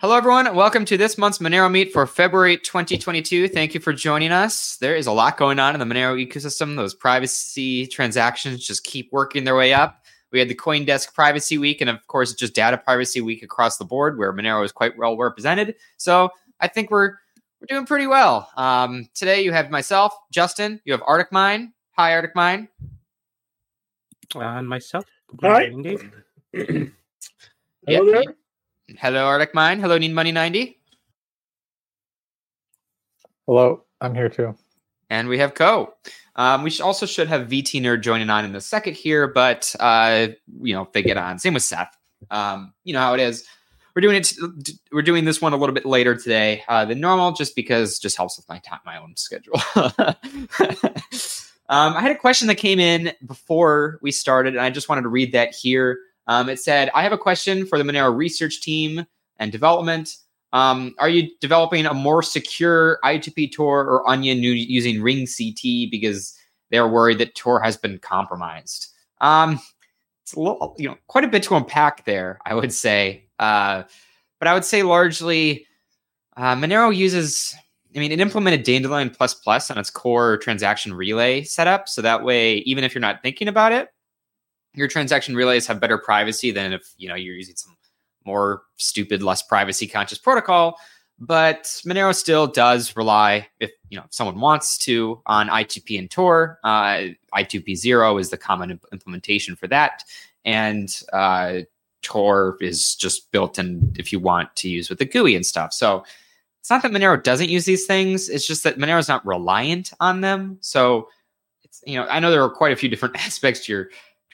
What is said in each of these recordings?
Hello, everyone. Welcome to this month's Monero Meet for February 2022. Thank you for joining us. There is a lot going on in the Monero ecosystem. Those privacy transactions just keep working their way up. We had the CoinDesk Privacy Week, and of course, just Data Privacy Week across the board, where Monero is quite well represented. So I think we're we're doing pretty well. Um, today, you have myself, Justin. You have Arctic Mine. Hi, Arctic Mine. Uh, and myself. Hi. Yeah, Hello there. Hello, Arctic Mine. Hello, Need Money 90. Hello, I'm here too. And we have Co. Um, we sh- also should have VT Nerd joining on in the second here, but uh, you know if they get on. Same with Seth. Um, you know how it is. We're doing it. We're doing this one a little bit later today uh, than normal, just because just helps with my time, my own schedule. um, I had a question that came in before we started, and I just wanted to read that here. Um, it said, "I have a question for the Monero research team and development. Um, are you developing a more secure I2P Tor or Onion using Ring CT because they're worried that Tor has been compromised? Um, it's a little, you know, quite a bit to unpack there, I would say. Uh, but I would say largely, uh, Monero uses. I mean, it implemented Dandelion Plus Plus on its core transaction relay setup, so that way, even if you're not thinking about it, your transaction relays have better privacy than if you know you're using some more stupid, less privacy conscious protocol. But Monero still does rely, if you know, if someone wants to, on I2P and Tor. Uh, I2P zero is the common imp- implementation for that, and uh, Tor is just built in if you want to use with the GUI and stuff. So it's not that Monero doesn't use these things; it's just that Monero is not reliant on them. So it's you know, I know there are quite a few different aspects to your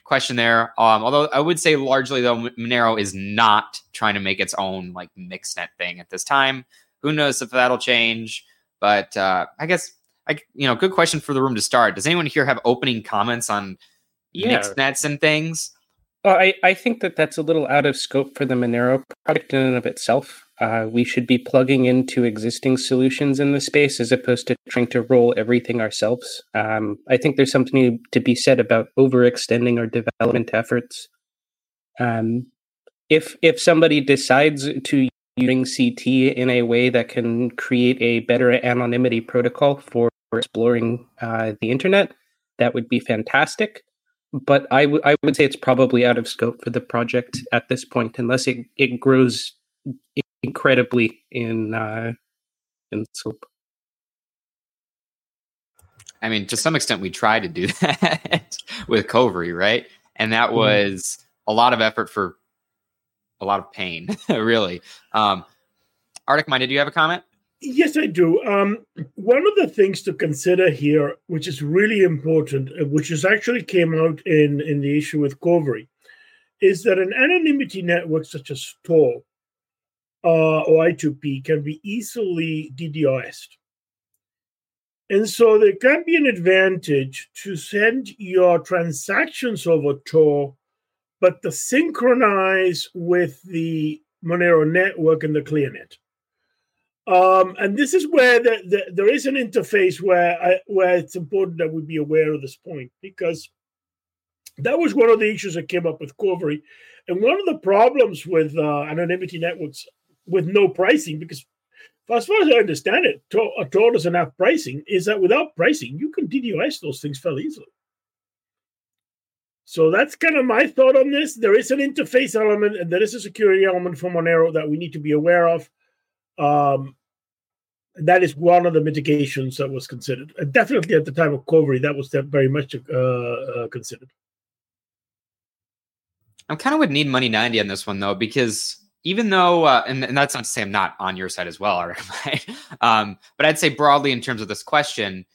question there. Um, although I would say largely though Monero is not trying to make its own like mixnet thing at this time. Who knows if that'll change? But uh, I guess I you know good question for the room to start. Does anyone here have opening comments on Yeah. mixnets and things? Well, I, I think that that's a little out of scope for the Monero product in and of itself. Uh, we should be plugging into existing solutions in the space as opposed to trying to roll everything ourselves. Um, I think there's something to be said about overextending our development efforts. Um, if if somebody decides to using CT in a way that can create a better anonymity protocol for exploring uh, the internet, that would be fantastic. But I would I would say it's probably out of scope for the project at this point, unless it, it grows incredibly in uh, in scope. I mean, to some extent, we tried to do that with Kovri, right? And that was a lot of effort for a lot of pain, really. Um, Arctic Mine, did you have a comment? Yes, I do. Um, one of the things to consider here, which is really important, uh, which is actually came out in, in the issue with Kovri, is that an anonymity network such as Tor uh, or I2P can be easily DDoSed. And so there can be an advantage to send your transactions over Tor, but to synchronize with the Monero network and the ClearNet. Um, and this is where the, the, there is an interface where I, where it's important that we be aware of this point because that was one of the issues that came up with Kovri, and one of the problems with uh, anonymity networks with no pricing because as far as I understand it, Tor, uh, Tor doesn't have pricing. Is that without pricing, you can DDoS those things fairly easily. So that's kind of my thought on this. There is an interface element and there is a security element for Monero that we need to be aware of. Um, that is one of the mitigations that was considered. Uh, definitely at the time of Kovri, that was very much uh, uh, considered. I'm kind of would need money 90 on this one though, because even though, uh, and, and that's not to say I'm not on your side as well, Eric, um, but I'd say broadly in terms of this question,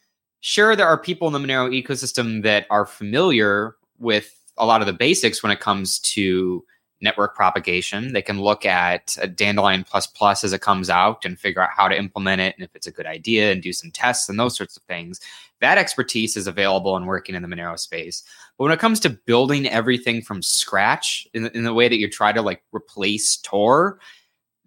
sure, there are people in the Monero ecosystem that are familiar with a lot of the basics when it comes to network propagation. They can look at uh, Dandelion Plus Plus as it comes out and figure out how to implement it and if it's a good idea and do some tests and those sorts of things. That expertise is available and working in the Monero space. But when it comes to building everything from scratch in the, in the way that you try to like replace Tor,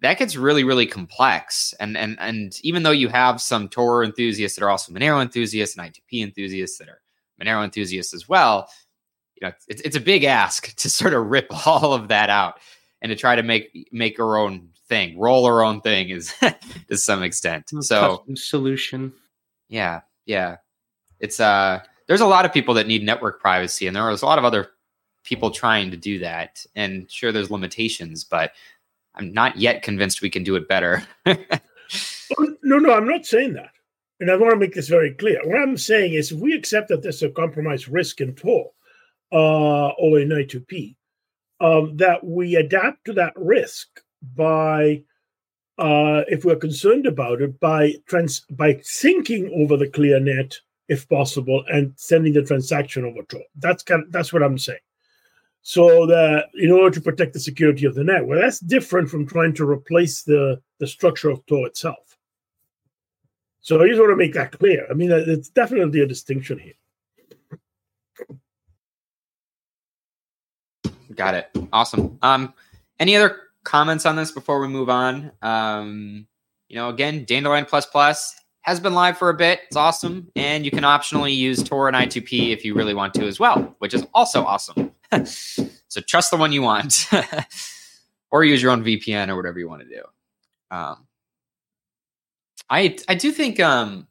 that gets really, really complex. And and and even though you have some Tor enthusiasts that are also Monero enthusiasts and I2P enthusiasts that are Monero enthusiasts as well, you know, it's, it's a big ask to sort of rip all of that out and to try to make make our own thing. Roll our own thing is to some extent. So solution. yeah, yeah. It's uh there's a lot of people that need network privacy and there was a lot of other people trying to do that. And sure there's limitations, but I'm not yet convinced we can do it better. No, no, I'm not saying that. And I want to make this very clear. What I'm saying is if we accept that there's a compromise risk in Tor uh, or in I2P, um, that we adapt to that risk by, uh, if we're concerned about it, by trans by syncing over the clear net if possible and sending the transaction over Tor. That's kind of, that's what I'm saying. So that in order to protect the security of the network, that's different from trying to replace the the structure of Tor itself. So I just want to make that clear. I mean, it's definitely a distinction here. Got it. Awesome. Um, any other comments on this before we move on? Um, you know, again, Dandelion Plus Plus has been live for a bit. It's awesome, and you can optionally use Tor and I2P if you really want to as well, which is also awesome. so trust the one you want, or use your own VPN or whatever you want to do. Um, I I do think um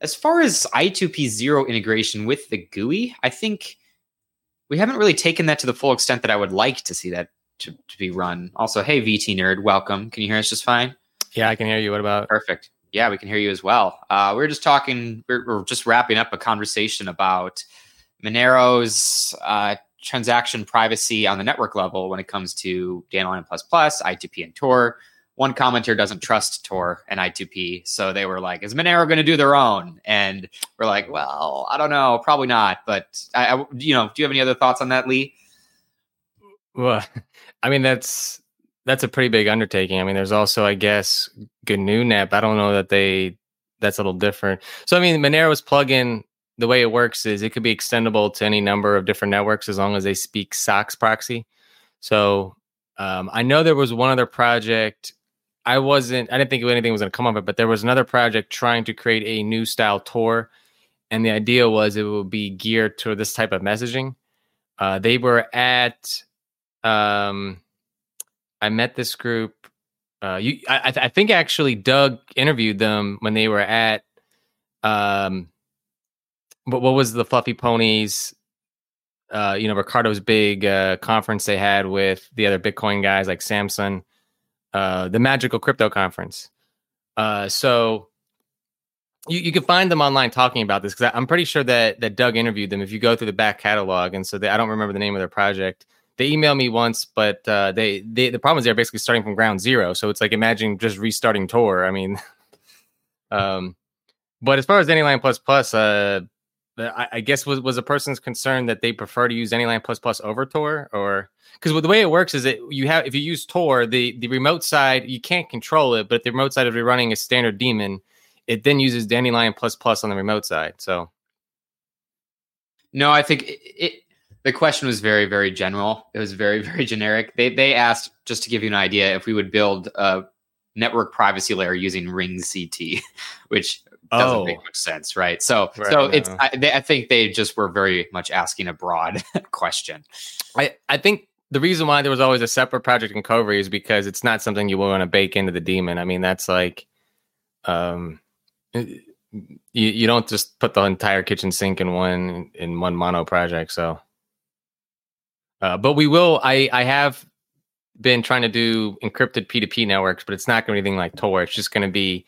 as far as I2P zero integration with the GUI, I think we haven't really taken that to the full extent that I would like to see that to, to be run. Also, hey VT nerd, welcome. Can you hear us just fine? Yeah, I can hear you. What about? Perfect. Yeah, we can hear you as well. Uh, we are just talking. We're, we're, just wrapping up a conversation about Monero's uh, transaction privacy on the network level when it comes to Dandelion Plus Plus, I2P, and Tor one commenter doesn't trust Tor and I2P. So they were like, is Monero going to do their own? And we're like, well, I don't know, probably not. But I, I, you know, do you have any other thoughts on that, Lee? Well, I mean, that's, that's a pretty big undertaking. I mean, there's also, I guess, GNUnet. I don't know that they, that's a little different. So, I mean, Monero's plugin, the way it works is it could be extendable to any number of different networks as long as they speak SOCKS proxy. So um, I know there was one other project I wasn't, I didn't think anything was going to come of it, but there was another project trying to create a new style Tor. And the idea was it would be geared to this type of messaging. Uh, they were at, um, I met this group. Uh, you, I, I think actually Doug interviewed them when they were at, um, but what was the Fluffy Ponies? Uh, you know, Riccardo's big uh, conference they had with the other Bitcoin guys like Samson uh, the Magical Crypto Conference. Uh, so you, you can find them online talking about this because I'm pretty sure that that Doug interviewed them. If you go through the back catalog, and so they, I don't remember the name of their project. They emailed me once, but uh, they, they the problem is they're basically starting from ground zero. So it's like imagine just restarting Tor. I mean, um, but as far as Dandelion Plus Plus, uh, I, I guess was was a person's concern that they prefer to use Dandelion Plus Plus over Tor, or because the way it works is that you have if you use Tor, the the remote side you can't control it, but the remote side if you're running a standard daemon, it then uses Dandelion Plus Plus on the remote side. So, no, I think it, it the question was very very general. It was very very generic. They they asked just to give you an idea if we would build a network privacy layer using Ring CT, which doesn't oh. make much sense, right? So, right, so it's I, they, I, think they just were very much asking a broad question. I I think the reason why there was always a separate project in Kovri is because it's not something you want to bake into the daemon. I mean, that's like, um, you you don't just put the entire kitchen sink in one in one mono project. So, uh, but we will. I I have been trying to do encrypted P2P networks, but it's not going to be anything like Tor. It's just going to be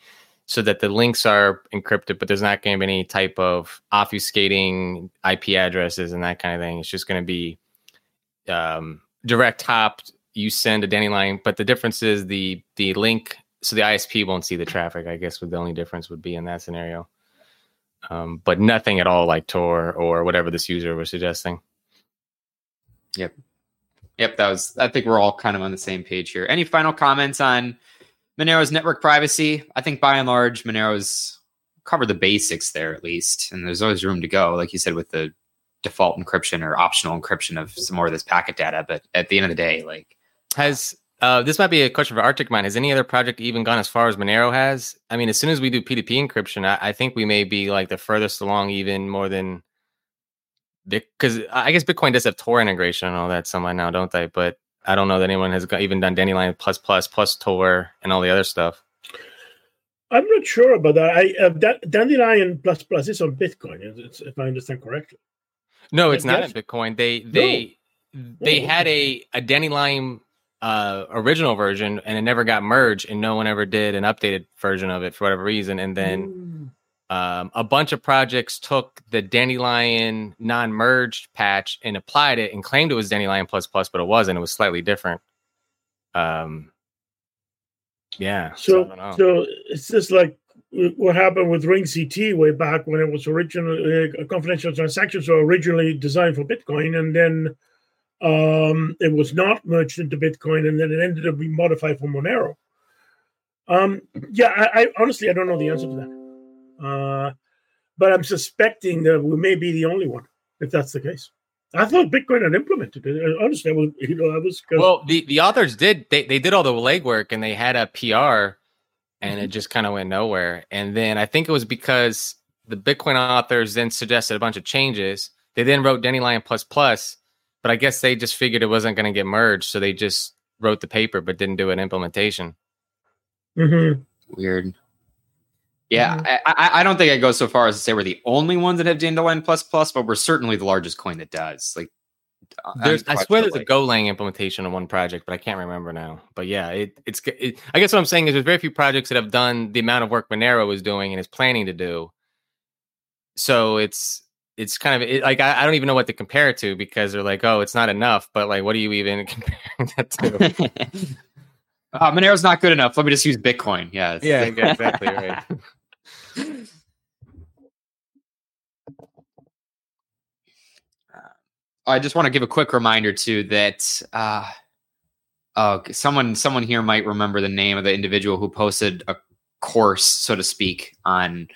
so that the links are encrypted, but there's not going to be any type of obfuscating IP addresses and that kind of thing. It's just going to be um, direct hop. You send a dandelion, but the difference is the the link. So the ISP won't see the traffic. I guess would the only difference would be in that scenario. Um, but nothing at all like Tor or whatever this user was suggesting. Yep. Yep, that was. I think we're all kind of on the same page here. Any final comments on Monero's network privacy, I think by and large, Monero's covered the basics there at least, and there's always room to go, like you said, with the default encryption or optional encryption of some more of this packet data. But at the end of the day, like has uh, this might be a question for Arctic Mine. Has any other project even gone as far as Monero has? I mean, as soon as we do P2P encryption, I, I think we may be like the furthest along, even more than because I guess Bitcoin does have Tor integration and all that somehow now, don't they? But I don't know that anyone has got, even done Dandelion plus plus plus Tor and all the other stuff. I'm not sure about that. I uh, that Dandelion plus plus is on Bitcoin, if I understand correctly. No, it's not guess. in Bitcoin. They they no. they oh, had a a Dandelion uh, original version, and it never got merged, and no one ever did an updated version of it for whatever reason. And then mm. Um, a bunch of projects took the Dandelion non-merged patch and applied it and claimed it was Dandelion plus plus, but it wasn't. It was slightly different. Um, yeah. So, so, so it's just like what happened with Ring CT way back when it was originally uh, confidential transactions were originally designed for Bitcoin, and then um, it was not merged into Bitcoin, and then it ended up being modified for Monero. Um, yeah, I, I, honestly I don't know the answer to that, uh, but I'm suspecting that we may be the only one if that's the case. I thought Bitcoin had implemented it. Honestly, I was, you know, I was. Well, the, the authors did. They they did all the legwork and they had a PR, and mm-hmm. it just kind of went nowhere. And then I think it was because the Bitcoin authors then suggested a bunch of changes. They then wrote Dandelion plus plus, but I guess they just figured it wasn't going to get merged, so they just wrote the paper but didn't do an implementation. Mm-hmm. Weird. Yeah, mm-hmm. I, I, don't think I go so far as to say we're the only ones that have Dandelion plus plus, but we're certainly the largest coin that does. Like, there's, I swear there's a Golang implementation on one project, but I can't remember now. But yeah, it, it's. It, I guess what I'm saying is there's very few projects that have done the amount of work Monero is doing and is planning to do. So it's it's kind of it, like I, I, don't even know what to compare it to because they're like, oh, it's not enough. But like, what are you even comparing that to? uh, Monero's not good enough. Let me just use Bitcoin. Yeah, yeah, exactly right. I just want to give a quick reminder too that uh, uh, someone someone here might remember the name of the individual who posted a course, so to speak, on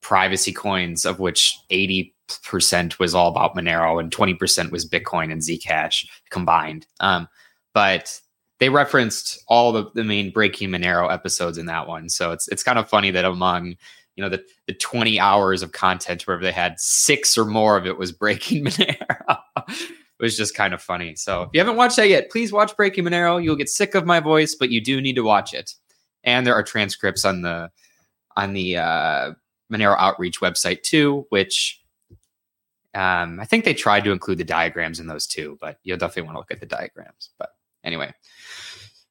privacy coins, of which eighty percent was all about Monero and twenty percent was Bitcoin and Zcash combined. Um, but they referenced all the, the main breaking Monero episodes in that one, so it's it's kind of funny that among you know the the 20 hours of content where they had six or more of it was breaking monero. It was just kind of funny. So if you haven't watched that yet please watch breaking monero. You'll get sick of my voice but you do need to watch it. And there are transcripts on the on the uh, monero outreach website too which um, i think they tried to include the diagrams in those too but you'll definitely want to look at the diagrams. But anyway.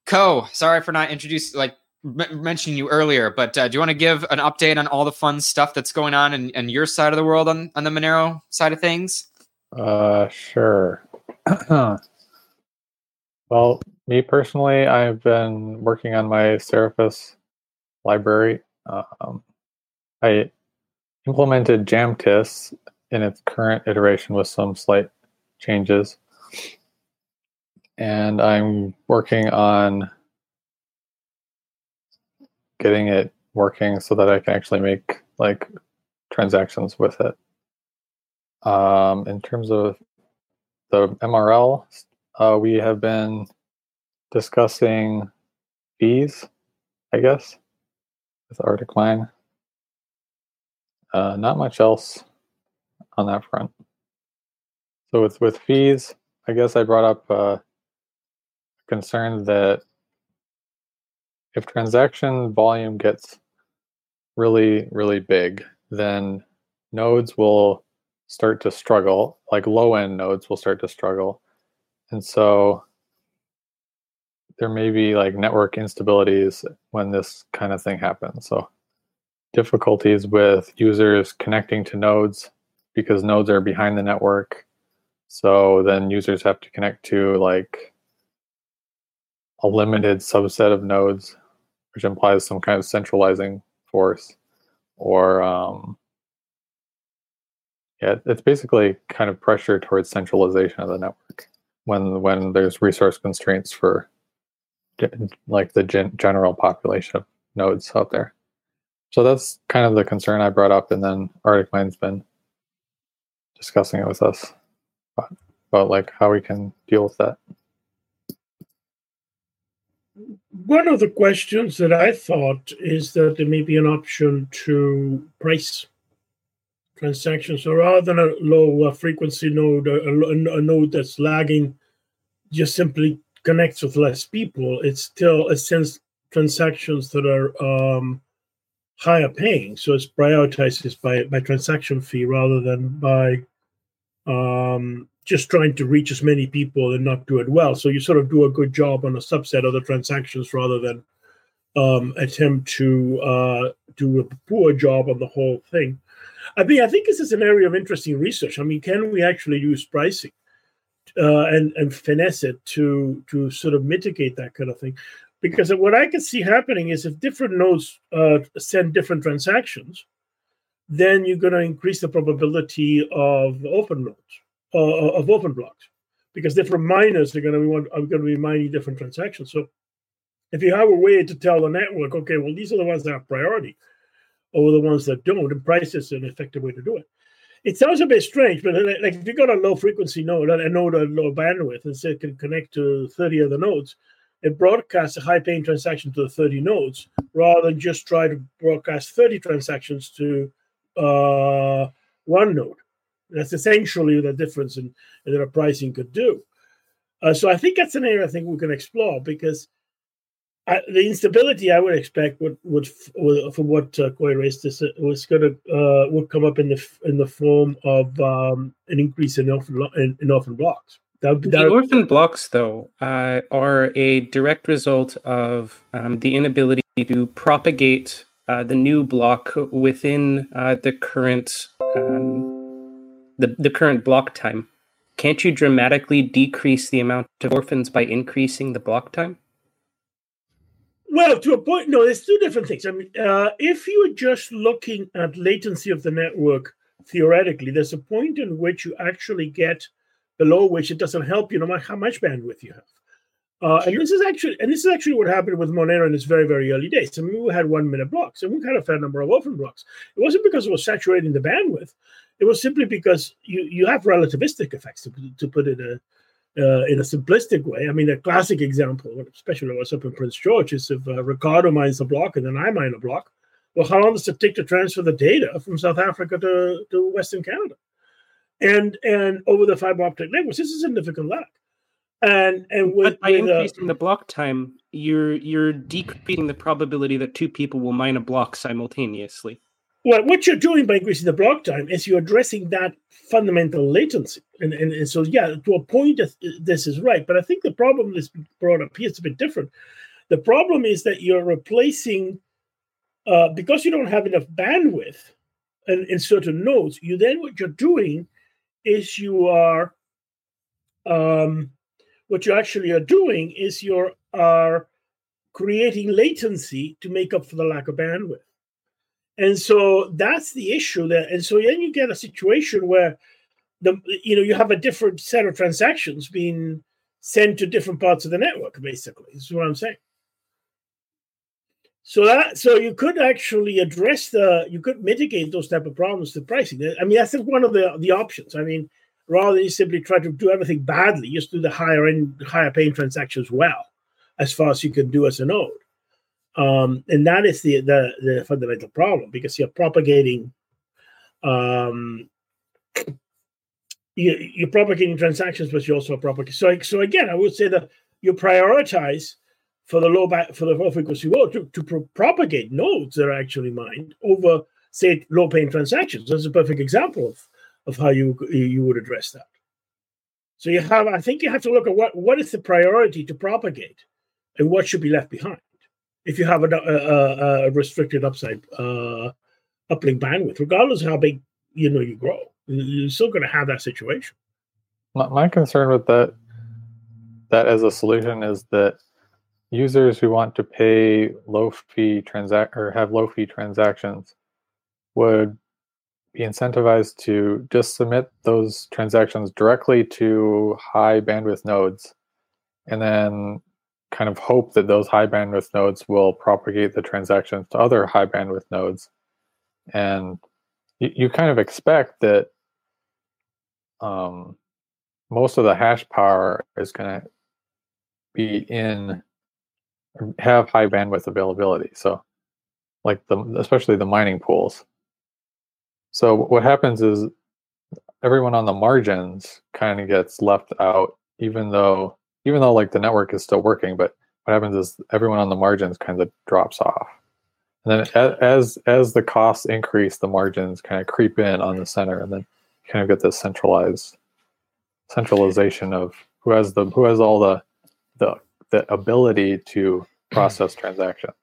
Co sorry for not introducing like m- mentioning you earlier, but uh, do you want to give an update on all the fun stuff that's going on in, in your side of the world on, on the Monero side of things? Uh, sure. well, me personally, I've been working on my Seraphis library. Um, I implemented Jamtis in its current iteration with some slight changes. And I'm working on getting it working so that I can actually make like transactions with it. Um, in terms of the MRL, uh, we have been discussing fees, I guess, with Arctic Mine. Uh, not much else on that front. So with with fees, I guess I brought up uh, concern that if transaction volume gets really, really big, then nodes will start to struggle, like low end nodes will start to struggle. And so there may be like network instabilities when this kind of thing happens. So difficulties with users connecting to nodes because nodes are behind the network. So then users have to connect to like a limited subset of nodes which implies some kind of centralizing force or um, yeah it's basically kind of pressure towards centralization of the network when when there's resource constraints for like the gen- general population of nodes out there. So that's kind of the concern i brought up and then arctic Mine's been discussing it with us about, about like how we can deal with that one of the questions that I thought is that there may be an option to price transactions. So rather than a low uh, frequency node, a, a, node that's lagging, just simply connects with less people, it still sends transactions that are um, higher paying. So it's prioritized by by transaction fee rather than by um, just trying to reach as many people and not do it well. So you sort of do a good job on a subset of the transactions rather than um, attempt to uh, do a poor job on the whole thing. I mean, I think this is an area of interesting research. I mean, can we actually use pricing uh, and and finesse it to to sort of mitigate that kind of thing? Because what I can see happening is if different nodes uh, send different transactions, then you're going to increase the probability of open nodes uh, of orphan blocks because different miners are going to be are going to be mining different transactions. So if you have a way to tell the network, okay, well these are the ones that have priority over the ones that don't, and price is an effective way to do it. It sounds a bit strange, but like if you got a low frequency node, a node at low bandwidth, and say it can connect to 30 other nodes, it broadcasts a high paying transaction to the 30 nodes rather than just try to broadcast 30 transactions to uh, one node. That's essentially the difference in, in pricing could do. Uh, so I think that's an area I think we can explore because I, the instability I would expect would would, would from what uh, Coy raised this uh, was going to uh, would come up in the in the form of um, an increase in orphan in, in orphan blocks. That, that the orphan blocks, though, uh, are a direct result of um, the inability to propagate uh, the new block within uh, the current um, the the current block time. Can't you dramatically decrease the amount of orphans by increasing the block time? Well, to a point, no. There's two different things. I mean, uh, if you are just looking at latency of the network theoretically, there's a point in which you actually get below which it doesn't help you no matter how much bandwidth you have. Uh, and this is actually and this is actually what happened with Monero in its very very early days. I mean, we had one minute blocks, and we had a fair number of orphan blocks. It wasn't because it was saturating the bandwidth; it was simply because you you have relativistic effects to, to put it a, uh, in a simplistic way. I mean, a classic example, especially what's up in Prince George, is if uh, Riccardo mines a block and then I mine a block. Well, how long does it take to transfer the data from South Africa to, to Western Canada? And and over the fiber optic networks, this is a significant lag. And and with, but by with, uh, increasing uh, the block time, you're you're decreasing the probability that two people will mine a block simultaneously. Well, what you're doing by increasing the block time is you're addressing that fundamental latency. And, and, and so, yeah, to a point, this is right. But I think the problem that's brought up here is a bit different. The problem is that you're replacing, uh, because you don't have enough bandwidth in, in certain nodes, you then what you're doing is you are um, what you actually are doing is you are creating latency to make up for the lack of bandwidth. And so that's the issue there. And so then you get a situation where the you know you have a different set of transactions being sent to different parts of the network, basically. Is what I'm saying. So that so you could actually address the you could mitigate those type of problems to pricing. I mean, that's one of the the options. I mean, rather than you simply try to do everything badly, just do the higher end, higher paying transactions well, as far as you can do as a node. Um, and that is the, the, the fundamental problem because you're propagating um, you, you're propagating transactions, but you also propagate. So, so again, I would say that you prioritize for the low for the low frequency world to, to pro- propagate nodes that are actually mined over, say, low paying transactions. That's a perfect example of of how you you would address that. So you have, I think, you have to look at what what is the priority to propagate, and what should be left behind. If you have a, a, a restricted upside uh, uplink bandwidth, regardless of how big you know you grow, you're still going to have that situation. My, concern with that that as a solution is that users who want to pay low fee transact or have low fee transactions would be incentivized to just submit those transactions directly to high bandwidth nodes and then kind of hope that those high bandwidth nodes will propagate the transactions to other high bandwidth nodes. And you, you kind of expect that um, most of the hash power is going to be in have high bandwidth availability. So like the especially the mining pools. So what happens is everyone on the margins kind of gets left out, even though even though like the network is still working, but what happens is everyone on the margins kind of drops off. And then as as the costs increase, the margins kind of creep in on the center, and then you kind of get this centralized centralization of who has the who has all the the the ability to process transactions.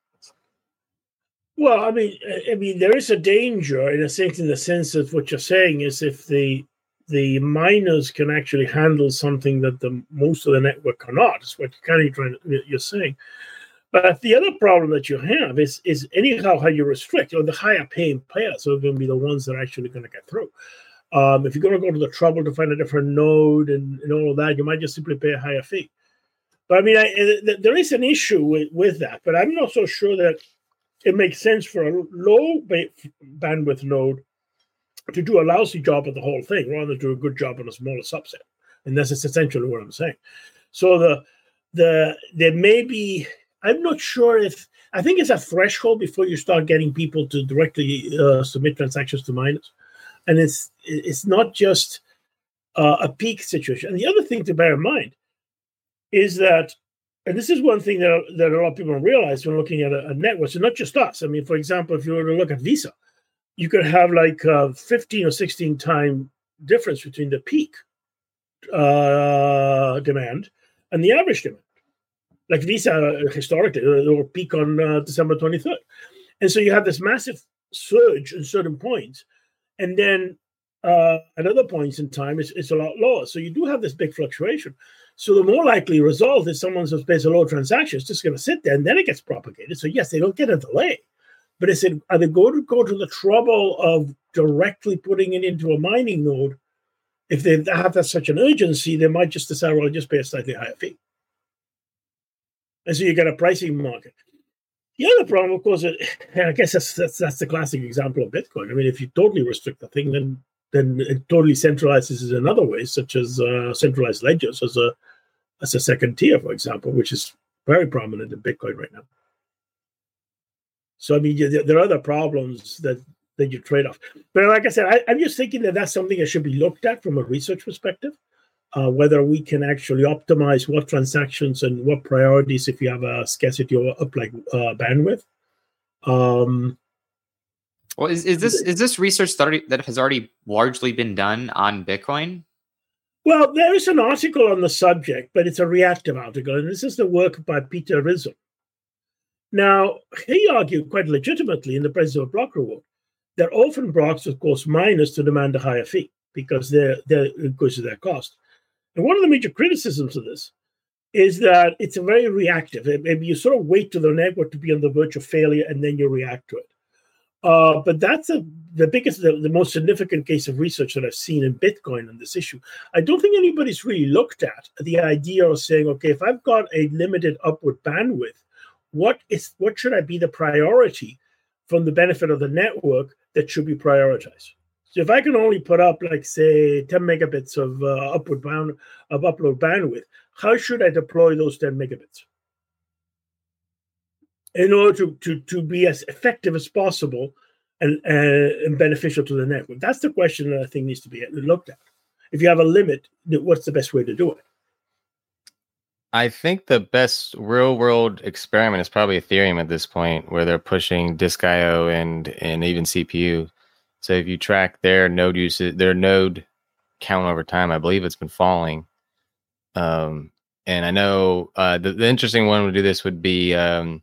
Well, I mean, I mean, there is a danger in a sense, in the sense of what you're saying is if the the miners can actually handle something that the most of the network cannot. Is what you're kind of trying you're saying. But the other problem that you have is is anyhow how you restrict. You know, the higher paying players are going to be the ones that are actually going to get through. Um, if you're going to go to the trouble to find a different node and, and all of that, you might just simply pay a higher fee. But I mean, I, I, there is an issue with, with that, but I'm not so sure that it makes sense for a low bandwidth node to do a lousy job of the whole thing rather than do a good job on a smaller subset. And that's essentially what I'm saying. So the the there may be I'm not sure if I think it's a threshold before you start getting people to directly uh, submit transactions to miners, and it's it's not just uh, a peak situation. And the other thing to bear in mind is that, and this is one thing that that a lot of people don't realize when looking at a, a network. So not just us. I mean, for example, if you were to look at Visa, you could have like a 15 or 16 time difference between the peak uh, demand and the average demand. Like Visa historically, they were peak on uh, December 23rd. And so you have this massive surge in certain points. And then uh, at other points in time, it's, it's a lot lower. So you do have this big fluctuation. So the more likely result is someone who pays a low transaction is just going to sit there and then it gets propagated. So yes, they don't get a delay. But I said, are they going to go to the trouble of directly putting it into a mining node? If they have that such an urgency, they might just decide, well, I'll just pay a slightly higher fee. And so you get a pricing market. The other problem, of course, I guess that's, that's that's the classic example of Bitcoin. I mean, if you totally restrict the thing, then then it totally centralizes in other ways, such as uh, centralized ledgers as a as a second tier, for example, which is very prominent in Bitcoin right now. So I mean, there are other problems that that you trade off. But like I said, I, am just thinking that that's something that should be looked at from a research perspective. Uh, whether we can actually optimize what transactions and what priorities if you have a scarcity or up like uh, bandwidth. Um, well, is, is this is this research that, that has already largely been done on Bitcoin? Well, there is an article on the subject, but it's a reactive article, and this is the work by Peter Rizun. Now, he argued quite legitimately in the presence of a block reward that orphan blocks, of course, miners to demand a higher fee because they're, they're because of their cost. And one of the major criticisms of this is that it's a very reactive. Maybe you sort of wait to the network to be on the verge of failure and then you react to it. Uh, but that's a, the biggest, the, the, most significant case of research that I've seen in Bitcoin on this issue. I don't think anybody's really looked at the idea of saying, okay, if I've got a limited upward bandwidth, what is what should I be the priority from the benefit of the network that should be prioritized? So if I can only put up like say 10 megabits of uh, upward bound of upload bandwidth, how should I deploy those 10 megabits? In order to, to, to be as effective as possible and, uh, and beneficial to the network. That's the question that I think needs to be looked at. If you have a limit, what's the best way to do it? I think the best real world experiment is probably Ethereum at this point, where they're pushing disk IO and and even CPU. So if you track their node usage, their node count over time, I believe it's been falling. Um, and I know uh, the, the interesting one to do this would be um,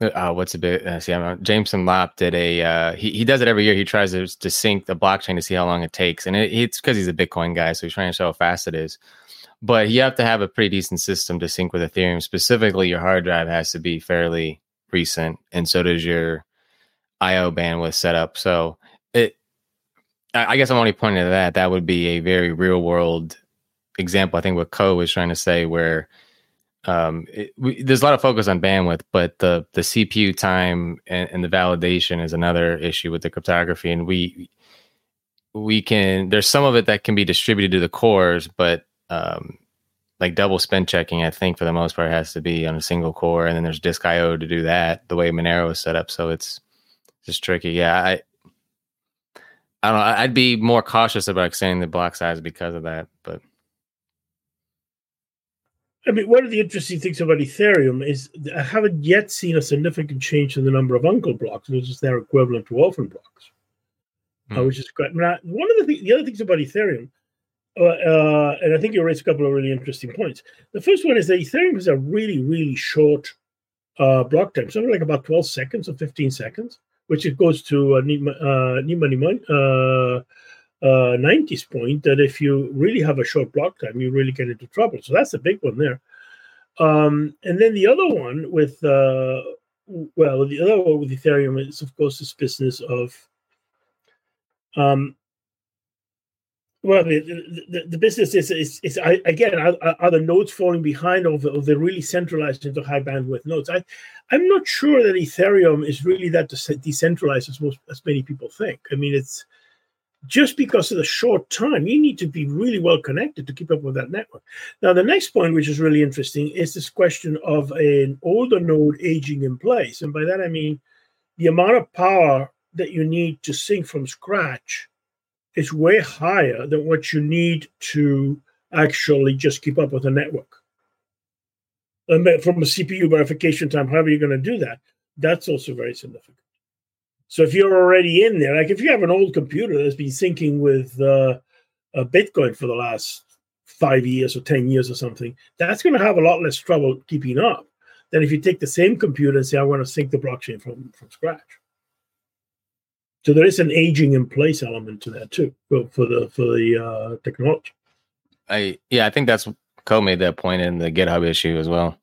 uh, what's a bit uh, see I'm, Jameson Lopp did a uh, he he does it every year. He tries to, to sync the blockchain to see how long it takes, and it, it's because he's a Bitcoin guy, so he's trying to show how fast it is but you have to have a pretty decent system to sync with Ethereum. Specifically, your hard drive has to be fairly recent, and so does your IO bandwidth setup. So it, I guess I'm only pointing to that. That would be a very real world example. I think what Co was trying to say, where um, it, we, there's a lot of focus on bandwidth, but the the CPU time and, and the validation is another issue with the cryptography, and we we can there's some of it that can be distributed to the cores, but um, like double spend checking, I think for the most part has to be on a single core, and then there's disk IO to do that the way Monero is set up. So it's just tricky. Yeah, I I don't know. I'd be more cautious about extending the block size because of that. But I mean, one of the interesting things about Ethereum is I haven't yet seen a significant change in the number of uncle blocks, which is their equivalent to orphan blocks, uh, which is great. Now, one of the th- the other things about Ethereum, uh, and I think you raised a couple of really interesting points. The first one is that Ethereum has a really really short uh, block time, something like about twelve seconds or fifteen seconds, which it goes to uh, Nima uh, uh, 90s point that if you really have a short block time, you really get into trouble. So that's a big one there. Um, and then the other one with, uh, well, the other one with Ethereum is, of course, this business of, um, well, the, the, the business is, is, is again, are, are, the nodes falling behind of the, of the really centralized into high bandwidth nodes? I, I'm not sure that Ethereum is really that decentralized as most as many people think. I mean, it's just because of the short time, you need to be really well connected to keep up with that network. Now, the next point, which is really interesting, is this question of an older node aging in place. And by that, I mean the amount of power that you need to sync from scratch is way higher than what you need to actually just keep up with the network. And from a CPU verification time, however you're going to do that, that's also very significant. So if you're already in there, like if you have an old computer that's been syncing with uh, Bitcoin for the last five years or 10 years or something, that's going to have a lot less trouble keeping up than if you take the same computer and say, I want to sync the blockchain from, from scratch. So there is an aging in place element to that too for, for the for the uh, technology. I yeah, I think that's Ko made that point in the GitHub issue as well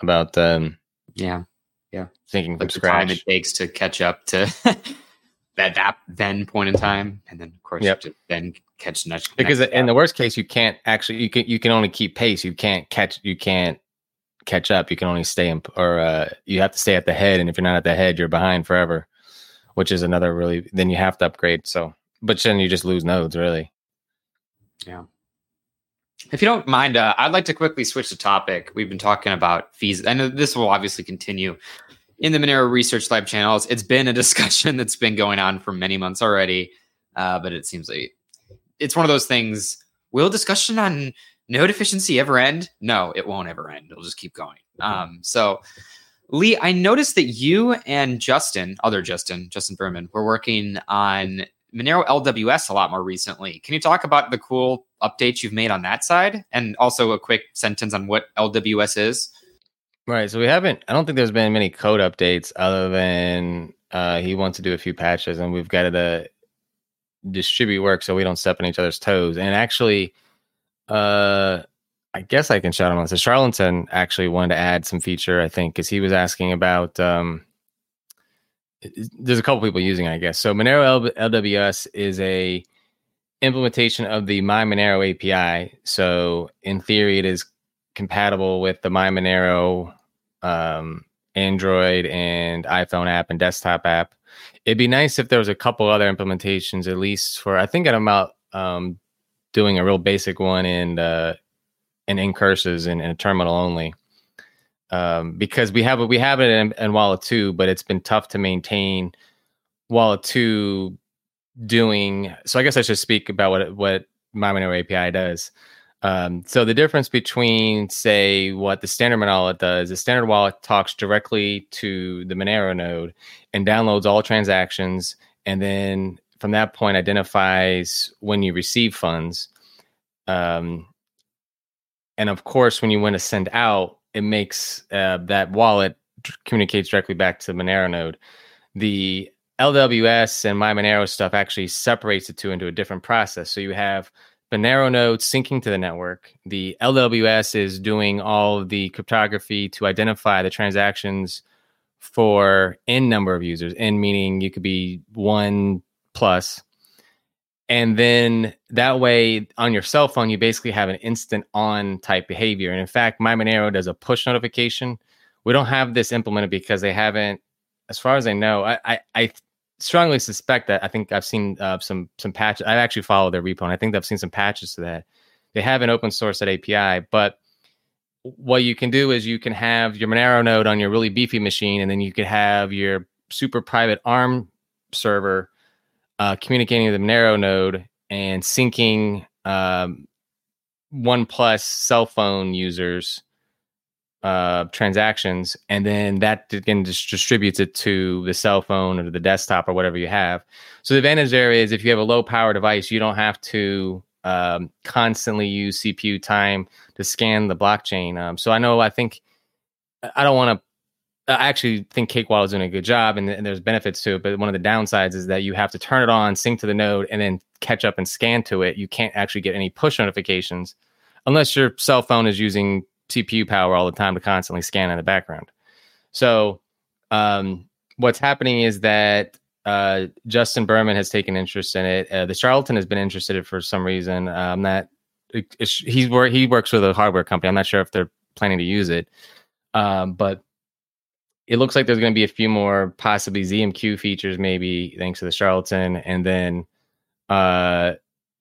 about um, yeah yeah thinking like from scratch. time it takes to catch up to that that then point in time and then of course yep. to then catch next because next in the worst case you can't actually you can you can only keep pace you can't catch you can't catch up you can only stay in or uh, you have to stay at the head and if you're not at the head you're behind forever which is another really then you have to upgrade so but then you just lose nodes really yeah if you don't mind, uh, I'd like to quickly switch the topic. We've been talking about fees, and this will obviously continue in the Monero Research Lab channels. It's been a discussion that's been going on for many months already, uh, but it seems like it's one of those things. Will discussion on node efficiency ever end? No, it won't ever end. It'll just keep going. Um, so, Lee, I noticed that you and Justin, other Justin, Justin Berman, were working on Monero LWS a lot more recently. Can you talk about the cool updates you've made on that side, and also a quick sentence on what LWS is? Right. So we haven't. I don't think there's been many code updates other than uh, he wants to do a few patches, and we've got to distribute work so we don't step on each other's toes. And actually, uh, I guess I can shout him out. So Charlatan actually wanted to add some feature, I think, because he was asking about. Um, there's a couple people using, it, I guess. So Monero LWS is a implementation of the My Monero API. So in theory, it is compatible with the My Monero um, Android and iPhone app and desktop app. It'd be nice if there was a couple other implementations, at least for I think I'm out um, doing a real basic one in uh, in Ncurses and in a terminal only. Um, because we have we have it in, in Wallet 2, but it's been tough to maintain Wallet 2 doing. So I guess I should speak about what what My Monero API does. Um, so the difference between, say, what the standard wallet does, the standard wallet talks directly to the Monero node and downloads all transactions, and then from that point identifies when you receive funds. Um, and of course, when you want to send out, it makes uh, that wallet communicates directly back to the Monero node. The LWS and My Monero stuff actually separates the two into a different process. So you have Monero node syncing to the network. The LWS is doing all the cryptography to identify the transactions for n number of users. N meaning you could be one plus. And then that way on your cell phone, you basically have an instant on type behavior. And in fact, My Monero does a push notification. We don't have this implemented because they haven't, as far as I know, I, I, I strongly suspect that I think I've seen uh, some some patches. I actually follow their repo, and I think I've seen some patches to that. They have an open source API, but what you can do is you can have your Monero node on your really beefy machine, and then you could have your super private ARM server uh, communicating with the Monero node and syncing um, OnePlus cell phone users uh, transactions, and then that again just distributes it to the cell phone or the desktop or whatever you have. So the advantage there is if you have a low power device, you don't have to um, constantly use CPU time to scan the blockchain. Um, so I know I think I don't want to. I actually think Cakewallet is doing a good job, and, and, there's benefits to it. But one of the downsides is that you have to turn it on, sync to the node, and then catch up and scan to it. You can't actually get any push notifications unless your cell phone is using CPU power all the time to constantly scan in the background. So, um, what's happening is that uh, Justin Berman has taken interest in it. Uh, the charlatan has been interested in for some reason. I'm not. He's he works with a hardware company. I'm not sure if they're planning to use it, um, but it looks like there's going to be a few more possibly ZMQ features, maybe thanks to the charlatan, and then uh,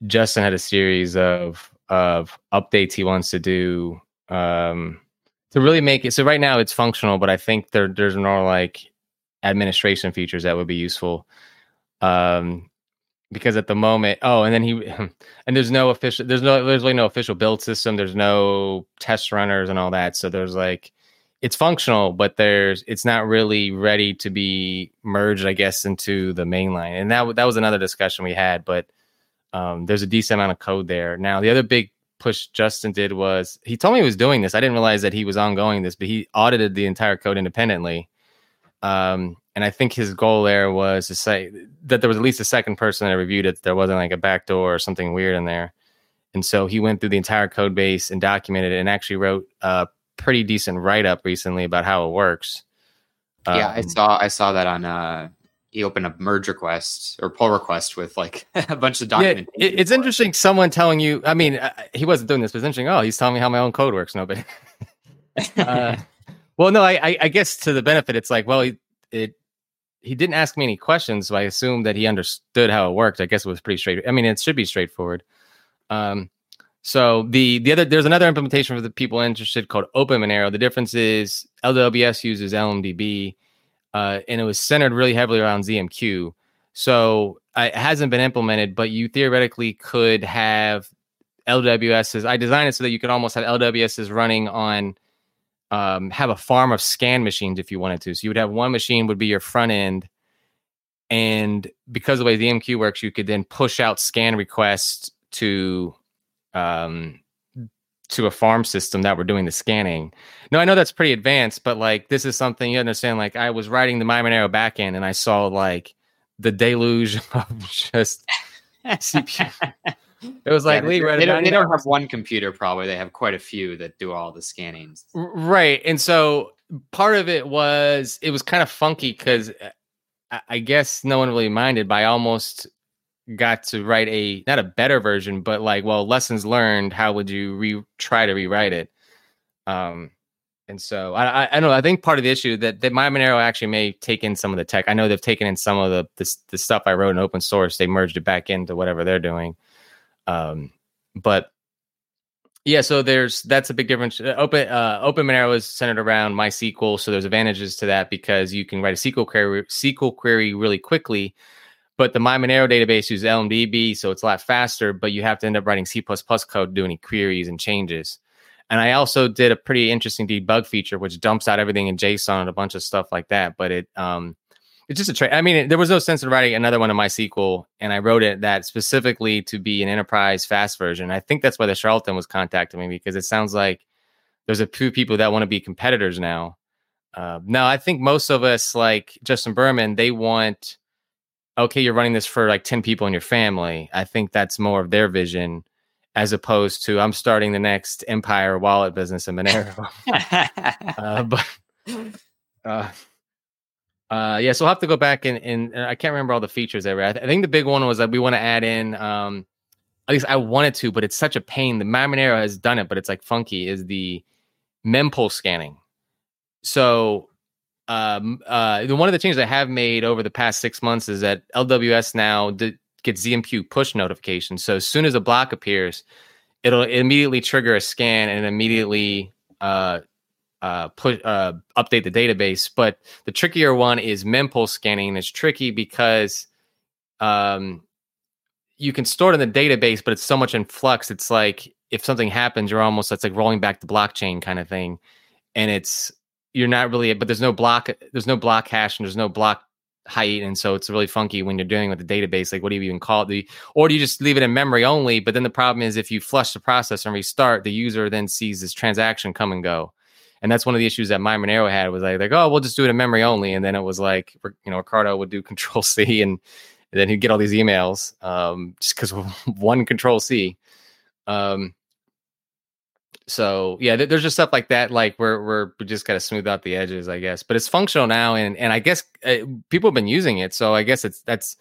Justin had a series of of updates he wants to do um, to really make it. So right now it's functional, but I think there there's more like administration features that would be useful. Um, because at the moment, oh, and then he, and there's no official, there's no, there's really no official build system. There's no test runners and all that. So there's like, it's functional, but there's, it's not really ready to be merged, I guess, into the mainline. And that that was another discussion we had. But um, there's a decent amount of code there. Now, the other big push Justin did was he told me he was doing this. I didn't realize that he was ongoing this, but he audited the entire code independently. Um, and I think his goal there was to say that there was at least a second person that reviewed it. There wasn't like a backdoor or something weird in there. And so he went through the entire code base and documented it and actually wrote a pretty decent write up recently about how it works. Yeah, um, I saw I saw that on uh he opened a merge request or pull request with like a bunch of documents. Yeah, it, it's interesting. Someone telling you, I mean, uh, he wasn't doing this, but it's interesting. Oh, he's telling me how my own code works. No, but uh, well, no, I, I, guess to the benefit, it's like, well, it, it, he didn't ask me any questions, so I assumed that he understood how it worked. I guess it was pretty straight. I mean, it should be straightforward. Um, so the the other there's another implementation for the people interested called Open Monero. The difference is LWS uses LMDB uh, and it was centered really heavily around ZMQ. So uh, it hasn't been implemented, but you theoretically could have LWSs. I designed it so that you could almost have LWSs running on, um, have a farm of scan machines if you wanted to. So you would have one machine would be your front end, and because of the way ZMQ works, you could then push out scan requests to um, to a farm system that were doing the scanning. No, I know that's pretty advanced, but like this is something you understand. Like I was writing the MyMonero backend and I saw like the deluge of just CPU. It was like yeah, Lee, they, they, don't, they don't have one computer. Probably they have quite a few that do all the scannings. Right, and so part of it was it was kind of funky because uh, I guess no one really minded. But I almost got to write a not a better version, but like, well, lessons learned. How would you re try to rewrite it? Um, and so I, I, I don't know. I think part of the issue that that MyMonero actually may take in some of the tech. I know they've taken in some of the the, the stuff I wrote in open source. They merged it back into whatever they're doing. Um, but yeah, so there's that's a big difference. Uh, open uh, Open Monero is centered around MySQL, so there's advantages to that because you can write a SQL query SQL query really quickly but the MyMonero database uses LMDB, so it's a lot faster, but you have to end up writing C code to do any queries and changes. And I also did a pretty interesting debug feature, which dumps out everything in JSON and a bunch of stuff like that. But it, um, it's just a trade. I mean, it, there was no sense in writing another one in MySQL, and I wrote it that specifically to be an enterprise fast version. I think that's why the charlatan was contacting me because it sounds like there's a few people that want to be competitors now. Uh, now, I think most of us, like Justin Berman, they want okay, you're running this for like 10 people in your family. I think that's more of their vision as opposed to I'm starting the next empire wallet business in Monero. uh, but uh, uh, yeah, so I'll have to go back and, and I can't remember all the features there. I, th- I think the big one was that we want to add in, um, at least I wanted to, but it's such a pain. The Monero has done it, but it's like funky, is the mempool scanning. So um, uh, one of the changes I have made over the past six months is that LWS now d- gets ZMQ push notifications. So as soon as a block appears, it'll immediately trigger a scan and immediately uh, uh, put uh, update the database. But the trickier one is mempool scanning. It's tricky because um, you can store it in the database, but it's so much in flux. It's like if something happens, you're almost it's like rolling back the blockchain kind of thing and it's you're not really, but there's no block, there's no block hash, and there's no block height, and so it's really funky when you're doing with the database. Like, what do you even call it? The or do you just leave it in memory only? But then the problem is if you flush the process and restart, the user then sees this transaction come and go. And that's one of the issues that MyMonero had was like, like, oh, we'll just do it in memory only. And then it was like, you know, Riccardo would do control C and, and then he'd get all these emails um, just because one control C. Um, so yeah, th- there's just stuff like that. Like we're we're we just gotta smooth out the edges, I guess. But it's functional now, and and I guess uh, people have been using it, so I guess it's that's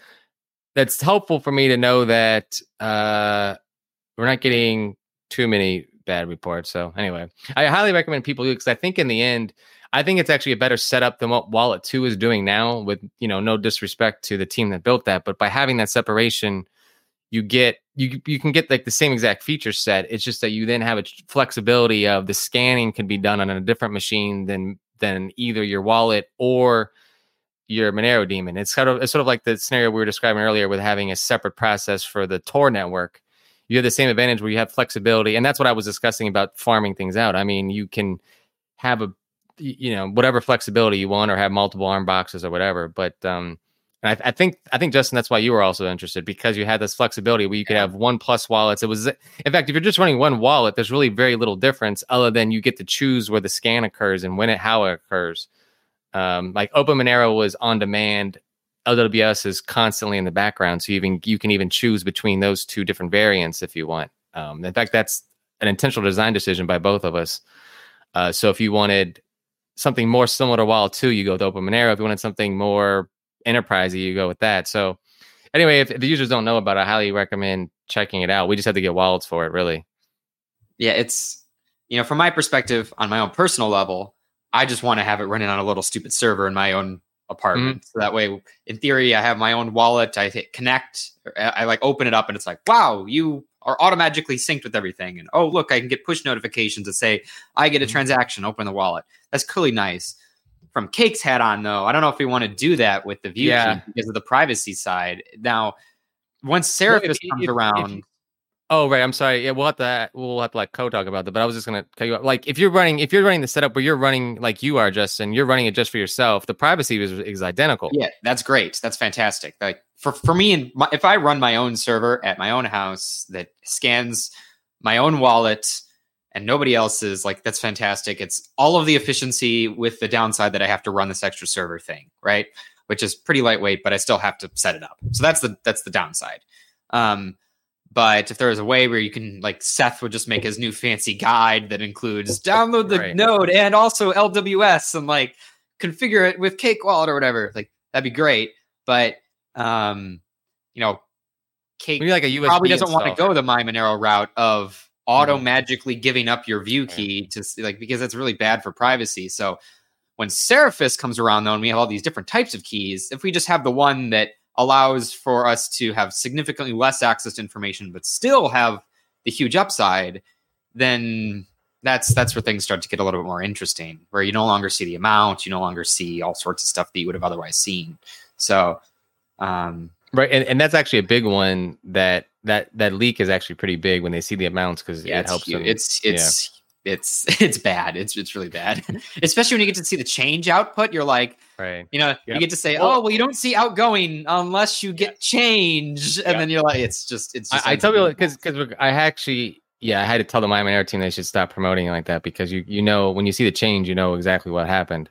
that's helpful for me to know that uh, we're not getting too many bad reports. So anyway, I highly recommend people do because I think in the end, I think it's actually a better setup than what Wallet Two is doing now. With you know, no disrespect to the team that built that, but by having that separation, you get you you can get like the same exact feature set. It's just that you then have a flexibility of the scanning can be done on a different machine than than either your wallet or your Monero daemon. It's sort of it's sort of like the scenario we were describing earlier with having a separate process for the Tor network you have the same advantage where you have flexibility and that's what i was discussing about farming things out i mean you can have a you know whatever flexibility you want or have multiple arm boxes or whatever but um I, I, think I think Justin, that's why you were also interested because you had this flexibility where you could have one plus wallets. It was, in fact, if you're just running one wallet, there's really very little difference other than you get to choose where the scan occurs and when it how it occurs. Um, like Open Monero was on demand LWS is constantly in the background, so you even you can even choose between those two different variants if you want. Um, in fact, that's an intentional design decision by both of us. Uh, so if you wanted something more similar to Wallet 2, you go with Open Monero. If you wanted something more enterprisey, you go with that. So anyway, if, if the users don't know about it, I highly recommend checking it out. We just have to get wallets for it, really. Yeah, it's you know, from my perspective, on my own personal level, I just want to have it running on a little stupid server in my own apartment. Mm-hmm. So that way, in theory, I have my own wallet. I hit connect. I, I like open it up, and it's like, wow, you are automatically synced with everything. And oh, look, I can get push notifications that say I get a mm-hmm. transaction. Open the wallet. That's clearly nice. From Cake's hat on, though, I don't know if we want to do that with the view yeah. because of the privacy side. Now, once Seraphis well, comes if, around. If, Oh right, I'm sorry. Yeah, we'll have to we'll have to like co-talk about that. But I was just gonna tell you like if you're running if you're running the setup where you're running like you are, Justin, you're running it just for yourself. The privacy is, is identical. Yeah, that's great. That's fantastic. Like for for me and my, if I run my own server at my own house that scans my own wallet and nobody else is like that's fantastic. It's all of the efficiency with the downside that I have to run this extra server thing, right? Which is pretty lightweight, but I still have to set it up. So that's the that's the downside. Um, but if there was a way where you can, like, Seth would just make his new fancy guide that includes download the right. node and also LWS and like configure it with Cake Wallet or whatever, like that'd be great. But um, you know, Cake Maybe like a USB probably doesn't want to go the MyMonero route of auto magically giving up your view key to like because that's really bad for privacy. So when Seraphis comes around though, and we have all these different types of keys, if we just have the one that allows for us to have significantly less access to information, but still have the huge upside, then that's that's where things start to get a little bit more interesting, where you no longer see the amount, you no longer see all sorts of stuff that you would have otherwise seen. So, um, right, and, and that's actually a big one that that that leak is actually pretty big when they see the amounts because yeah, it helps them. It's it's it's it's bad. It's it's really bad, especially when you get to see the change output. You're like, right? You know, yep. you get to say, oh, well, you don't see outgoing unless you get change, and then you're like, it's just it's. Just I, I tell you because because I actually yeah I had to tell the MyMonero team they should stop promoting like that because you you know when you see the change you know exactly what happened.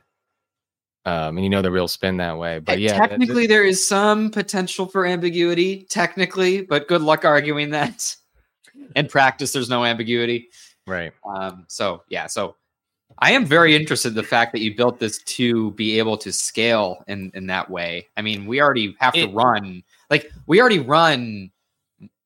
Um, and you know the real spin that way, but yeah, technically there is some potential for ambiguity, technically, but good luck arguing that. In practice, there's no ambiguity. Right. Um, so yeah, so I am very interested in the fact that you built this to be able to scale in in that way. I mean, we already have it, to run like we already run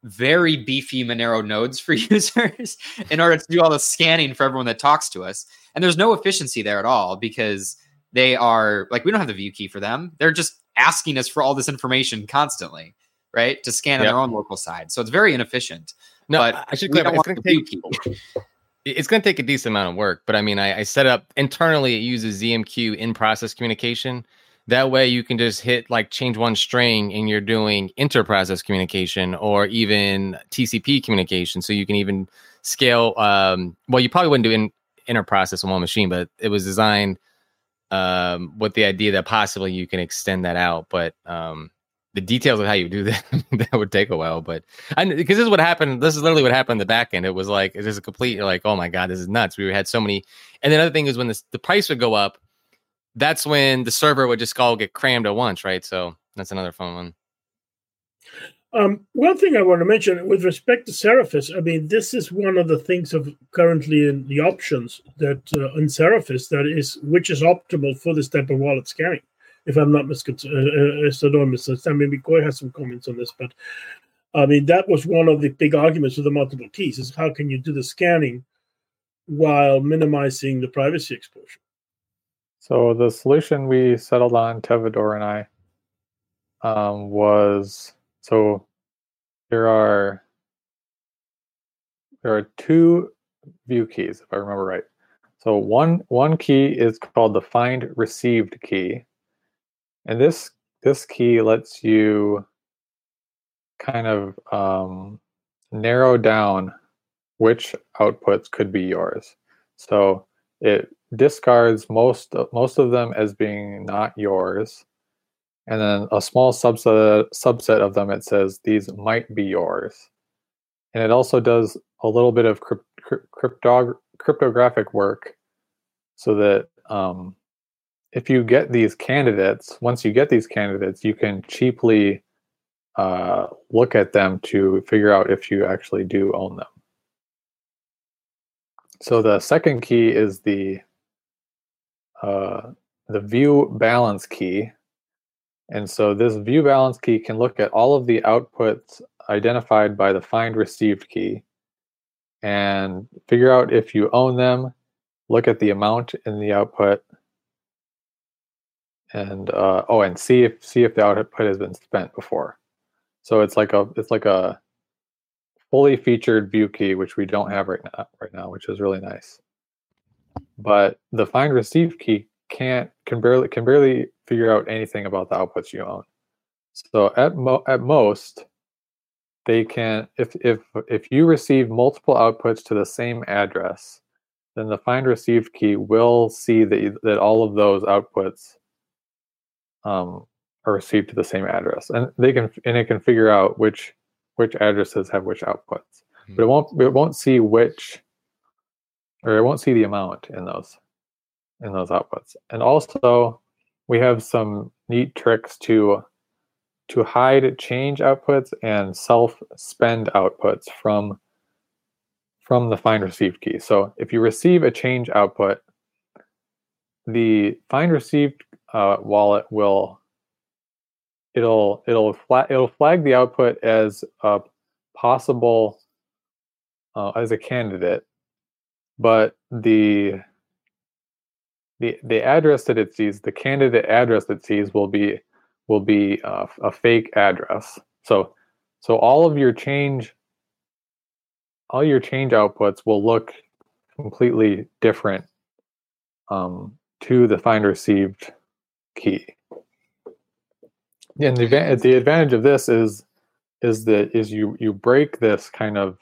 very beefy Monero nodes for users in order to do all the scanning for everyone that talks to us. And there's no efficiency there at all because they are like we don't have the view key for them. They're just asking us for all this information constantly, right? To scan yep. on their own local side. So it's very inefficient. No, but I should clarify. It's going to take it's going to take a decent amount of work, but I mean, I, I set up internally. It uses ZMQ in process communication. That way, you can just hit like change one string, and you're doing inter process communication or even TCP communication. So you can even scale. Um, well, you probably wouldn't do in inner process on one machine, but it was designed um, with the idea that possibly you can extend that out. But um, the details of how you do that that would take a while. But I because this is what happened. This is literally what happened in the back end. It was like it was a complete like, oh my god, this is nuts. We had so many. And the other thing is when the the price would go up, that's when the server would just all get crammed at once, right? So that's another fun one. Um, one thing I want to mention with respect to Seraphis, I mean, this is one of the things of currently in the options that uh, in Seraphis that is which is optimal for this type of wallet scanning. If I'm not misunderstood, uh, uh, maybe Koe has some comments on this, but I mean that was one of the big arguments with the multiple keys: is how can you do the scanning while minimizing the privacy exposure? So the solution we settled on, Tevador and I, um, was so there are there are two view keys, if I remember right. So one one key is called the find received key, and this this key lets you kind of um, narrow down which outputs could be yours. So it discards most most of them as being not yours and then a small subset subset of them it says these might be yours and it also does a little bit of crypt, cryptog, cryptographic work so that um, if you get these candidates once you get these candidates you can cheaply uh, look at them to figure out if you actually do own them so the second key is the uh, the view balance key. And so this view balance key can look at all of the outputs identified by the find received key and figure out if you own them, look at the amount in the output, and uh, oh, and see if see if the output has been spent before. So it's like a it's like a fully featured view key, which we don't have right now right now, which is really nice but the find receive key can't can barely can barely figure out anything about the outputs you own. So at mo- at most, they can if if if you receive multiple outputs to the same address, then the find received key will see that that all of those outputs um, are received to the same address, and they can and it can figure out which which addresses have which outputs, mm-hmm. but it won't it won't see which or it won't see the amount in those in those outputs. And also we have some neat tricks to to hide change outputs and self spend outputs from from the find received key. So if you receive a change output, the find received uh, wallet will it'll it'll flag it'll flag the output as a possible uh, as a candidate but the the the address that it sees, the candidate address that sees will be will be uh, a fake address. So so all of your change all your change outputs will look completely different um, to the find received key. And the, the advantage of this is is that is you you break this kind of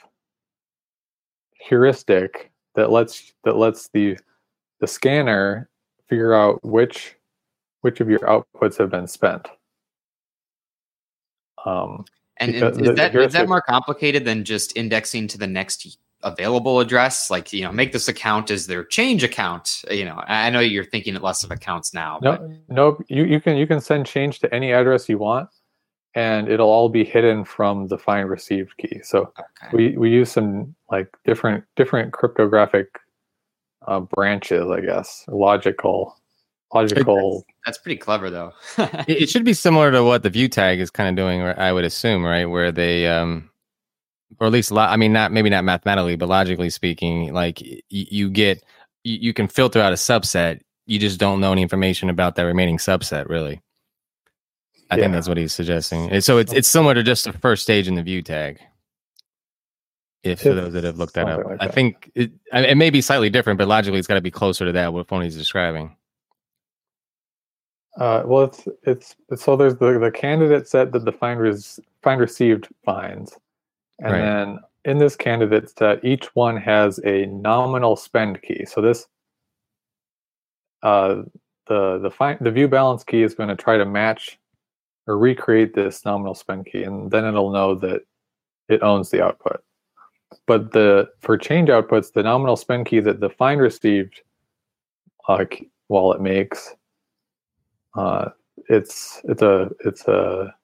heuristic that lets that lets the the scanner figure out which which of your outputs have been spent. Um, and, is that is that more complicated than just indexing to the next available address? Like you know, make this account as their change account. You know, I know you're thinking less of accounts now. No, but... no, you you can you can send change to any address you want and it'll all be hidden from the find received key. So okay. we, we use some like different different cryptographic uh, branches, I guess, logical logical. That's, pretty clever, though. it, it, should be similar to what the view tag is kind of doing, I would assume, right? Where they, um, or at least, lo- I mean, not maybe not mathematically, but logically speaking, like y- you get, you, you can filter out a subset. You just don't know any information about that remaining subset, really. I yeah. think that's what he's suggesting. So it's it's similar to just the first stage in the view tag. If for those that have looked that up, like I think it, it may be slightly different, but logically it's got to be closer to that what Phony's describing. Uh, well, it's, it's so there's the the candidate set that the find res, find received finds, and right. then in this candidate set, each one has a nominal spend key. So this, uh, the the find the view balance key is going to try to match or recreate this nominal spend key, and then it'll know that it owns the output. But the for change outputs, the nominal spend key that the find received uh, wallet makes, uh, it's it's a it's a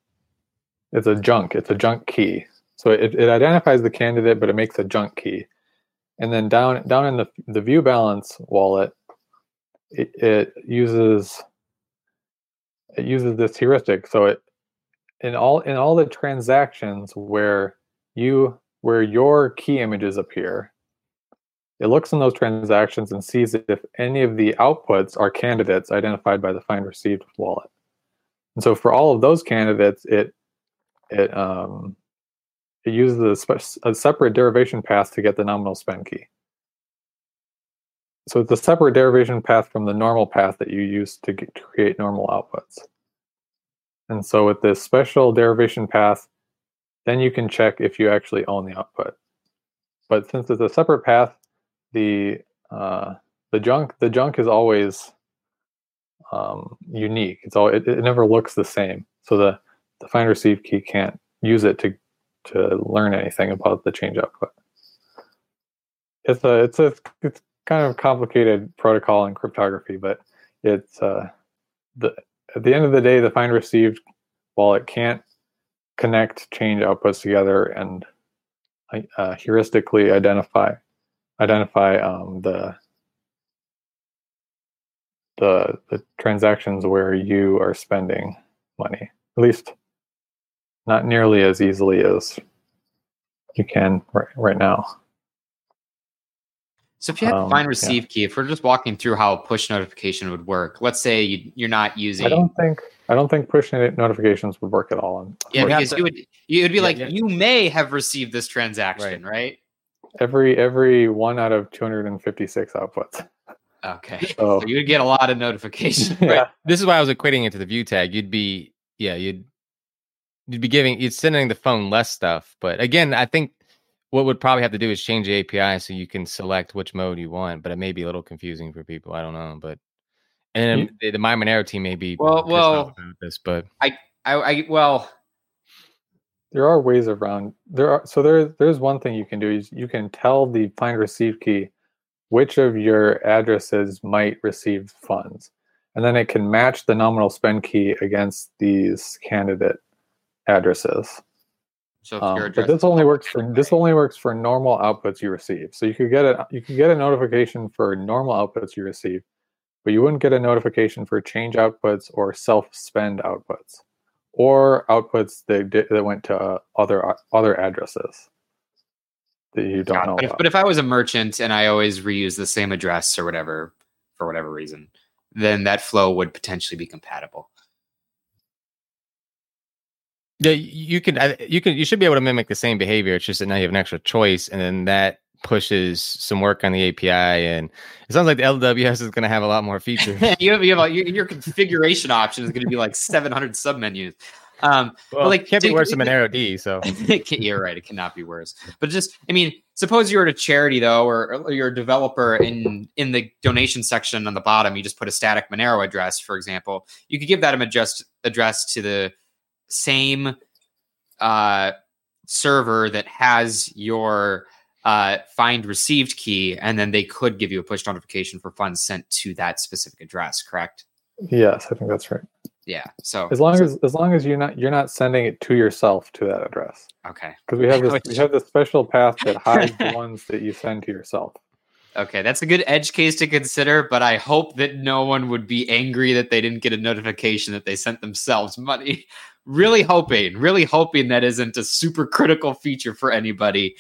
it's a junk. It's a junk key. So it, it identifies the candidate, but it makes a junk key. And then down down in the the view balance wallet, it, it uses it uses this heuristic. So it in all in all the transactions where you where your key images appear, it looks in those transactions and sees if any of the outputs are candidates identified by the find received wallet. And so for all of those candidates, it it um, it uses a, spe- a separate derivation path to get the nominal spend key. So it's a separate derivation path from the normal path that you use to, get, to create normal outputs. And so with this special derivation path, then you can check if you actually own the output. But since it's a separate path, the uh, the junk the junk is always um, unique. It's all it, it never looks the same. So the the find receive key can't use it to to learn anything about the change output. It's a it's a it's kind of complicated protocol in cryptography, but it's uh, the at the end of the day, the find received, while it can't connect change outputs together and uh, heuristically identify identify um, the the the transactions where you are spending money. At least not nearly as easily as you can right, right now. So if you had um, find receive yeah. key, if we're just walking through how a push notification would work, let's say you, are not using. I don't think I don't think push notifications would work at all. On, yeah, because to, you would you would be yeah, like yeah. you may have received this transaction, right? right? Every every one out of 256 outputs. Okay, so, so you would get a lot of notifications. yeah. Right. This is why I was equating it to the view tag. You'd be yeah, you'd you'd be giving you'd sending the phone less stuff. But again, I think what would probably have to do is change the API so you can select which mode you want. But it may be a little confusing for people. I don't know, but and you, the, the MyMonero team may be well, well, about this, but I, I, I, well, there are ways around. There are so there there's one thing you can do is you can tell the find receive key which of your addresses might receive funds, and then it can match the nominal spend key against these candidate addresses. So um, but this only works for this only works for normal outputs you receive. So you could get a you could get a notification for normal outputs you receive, but you wouldn't get a notification for change outputs or self spend outputs, or outputs that that went to uh, other other addresses that you don't know. But if, but if I was a merchant and I always reuse the same address or whatever for whatever reason, then that flow would potentially be compatible. Yeah, you can. You can. You should be able to mimic the same behavior. It's just that now you have an extra choice, and then that pushes some work on the API. And it sounds like the LWS is going to have a lot more features. you have, you have your, your configuration option is going to be like 700 submenus. Um, well, but like, can't be worse than monerod. So you're right; it cannot be worse. But just, I mean, suppose you're at a charity though, or, or, you're a developer in in the donation section on the bottom. You just put a static Monero address, for example. You could give that an address to the same uh, server that has your uh, find received key, and then they could give you a push notification for funds sent to that specific address. Correct? Yes, I think that's right. Yeah. So as long so, as as long as you're not you're not sending it to yourself to that address. Okay. Because we have this we have this special path that hides the ones that you send to yourself. Okay, that's a good edge case to consider, but I hope that no one would be angry that they didn't get a notification that they sent themselves money really hoping, really hoping that isn't a super critical feature for anybody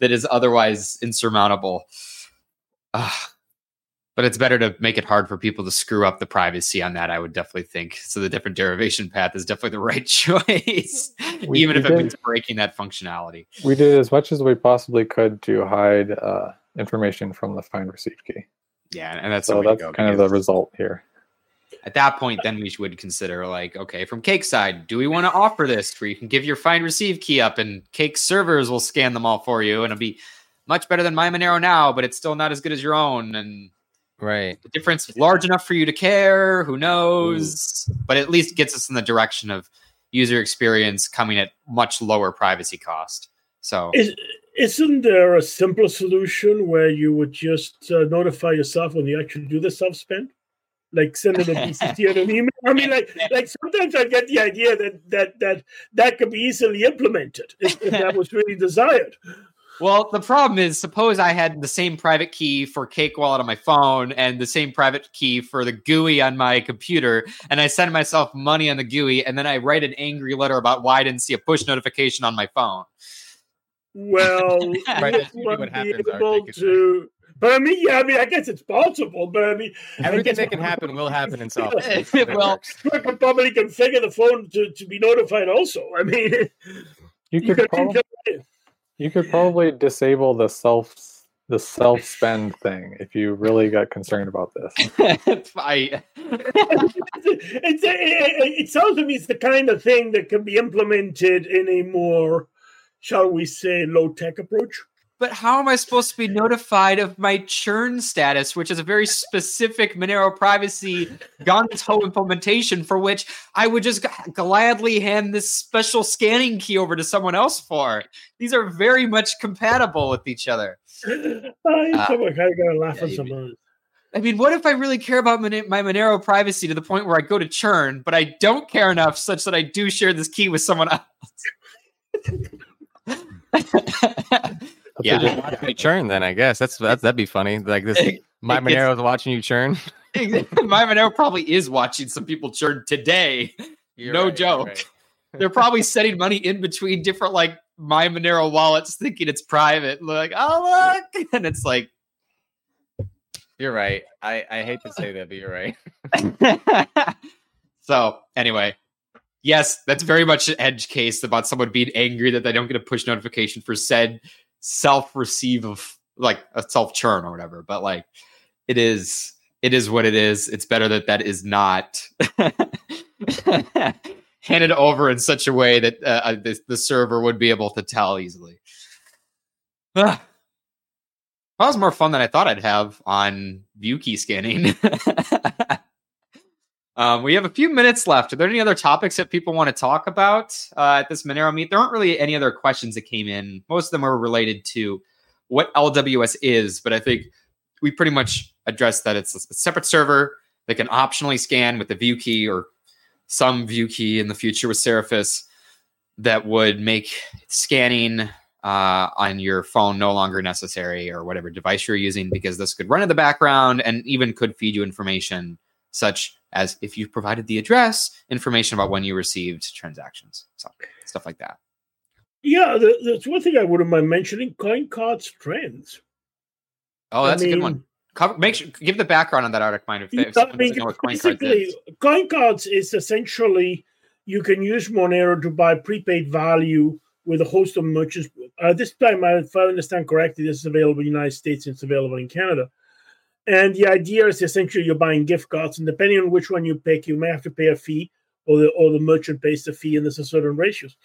that is otherwise insurmountable. Uh, but it's better to make it hard for people to screw up the privacy on that. I would definitely think so. The different derivation path is definitely the right choice, we, even if it means breaking that functionality. We did as much as we possibly could to hide uh, information from the find receive key. Yeah, and that's so that's kind of the result here. At that point, then we would consider like, okay, from Cake side, do we want to offer this where you can give your find receive key up and Cake servers will scan them all for you and it'll be much better than MyMonero now, but it's still not as good as your own. And right, the difference large enough for you to care. Who knows? Ooh. But at least gets us in the direction of user experience coming at much lower privacy cost. So Is, isn't there a simpler solution where you would just uh, notify yourself when you actually do the self spend? Like sending a DCT or an email. I mean, like, like sometimes I get the idea that that that that could be easily implemented if, if that was really desired. Well, the problem is, suppose I had the same private key for Cake Wallet on my phone and the same private key for the GUI on my computer, and I send myself money on the GUI, and then I write an angry letter about why I didn't see a push notification on my phone. Well, right, that's what happens. Able to, but I mean, yeah, I mean, I guess it's possible. But I mean, everything that can happen will happen in software. well, I could probably configure the phone to, to be notified. Also, I mean, you could, you could probably, you could probably disable the self the self spend thing if you really got concerned about this. I, it's, it, it sounds to me it's the kind of thing that can be implemented in a more, shall we say, low tech approach but how am I supposed to be notified of my churn status, which is a very specific Monero privacy gung implementation for which I would just gladly hand this special scanning key over to someone else for? These are very much compatible with each other. I uh, gotta laugh yeah, at some I mean, what if I really care about my Monero privacy to the point where I go to churn, but I don't care enough such that I do share this key with someone else? yeah, watch me churn. Then I guess that's, that's that'd be funny. Like this, MyMonero is watching you churn. MyMonero probably is watching some people churn today. You're no right, joke. Right. They're probably setting money in between different like MyMonero wallets, thinking it's private. Like, oh look, and it's like, you're right. I I hate to say that, but you're right. so anyway, yes, that's very much an edge case about someone being angry that they don't get a push notification for said self receive of like a self churn or whatever. But like it is it is what it is. It's better that that is not handed over in such a way that uh, uh the, the, server would be able to tell easily. that was more fun than I thought I'd have on view key scanning. Um, we have a few minutes left. Are there any other topics that people want to talk about uh, at this Monero meet? There aren't really any other questions that came in. Most of them are related to what LWS is, but I think we pretty much addressed that it's a separate server that can optionally scan with the view key or some view key in the future with Seraphis that would make scanning uh, on your phone no longer necessary or whatever device you're using because this could run in the background and even could feed you information such as if you provided the address, information about when you received transactions, so stuff like that. Yeah, that's one thing I wouldn't mind mentioning: CoinCards trends. Oh, that's I mean, a good one. Cover, make sure give the background on that article. Mind if, if I mean, basically, CoinCards is essentially you can use Monero to buy prepaid value with a host of merchants. Uh, this time, if I understand correctly, this is available in the United States. And it's available in Canada. And the idea is essentially you're buying gift cards, and depending on which one you pick, you may have to pay a fee, or the or the merchant pays the fee, and there's a certain ratios.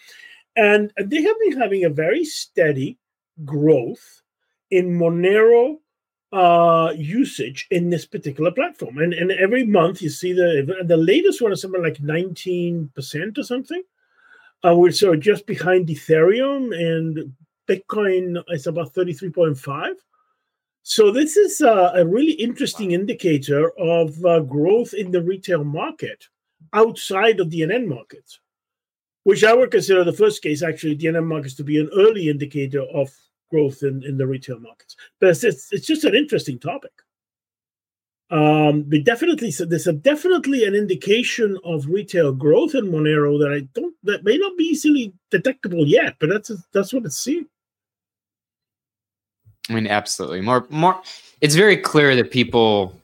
And they have been having a very steady growth in Monero uh, usage in this particular platform. And and every month you see the the latest one is something like 19% or something. Uh, we're so just behind Ethereum and Bitcoin is about 33.5. So this is uh, a really interesting indicator of uh, growth in the retail market outside of DNM markets, which I would consider the first case actually DNM markets to be an early indicator of growth in, in the retail markets. But it's, it's, it's just an interesting topic. Um, but definitely, so there's a definitely an indication of retail growth in Monero that I don't that may not be easily detectable yet, but that's that's what it's seeing. I mean, absolutely. More, more. It's very clear that people,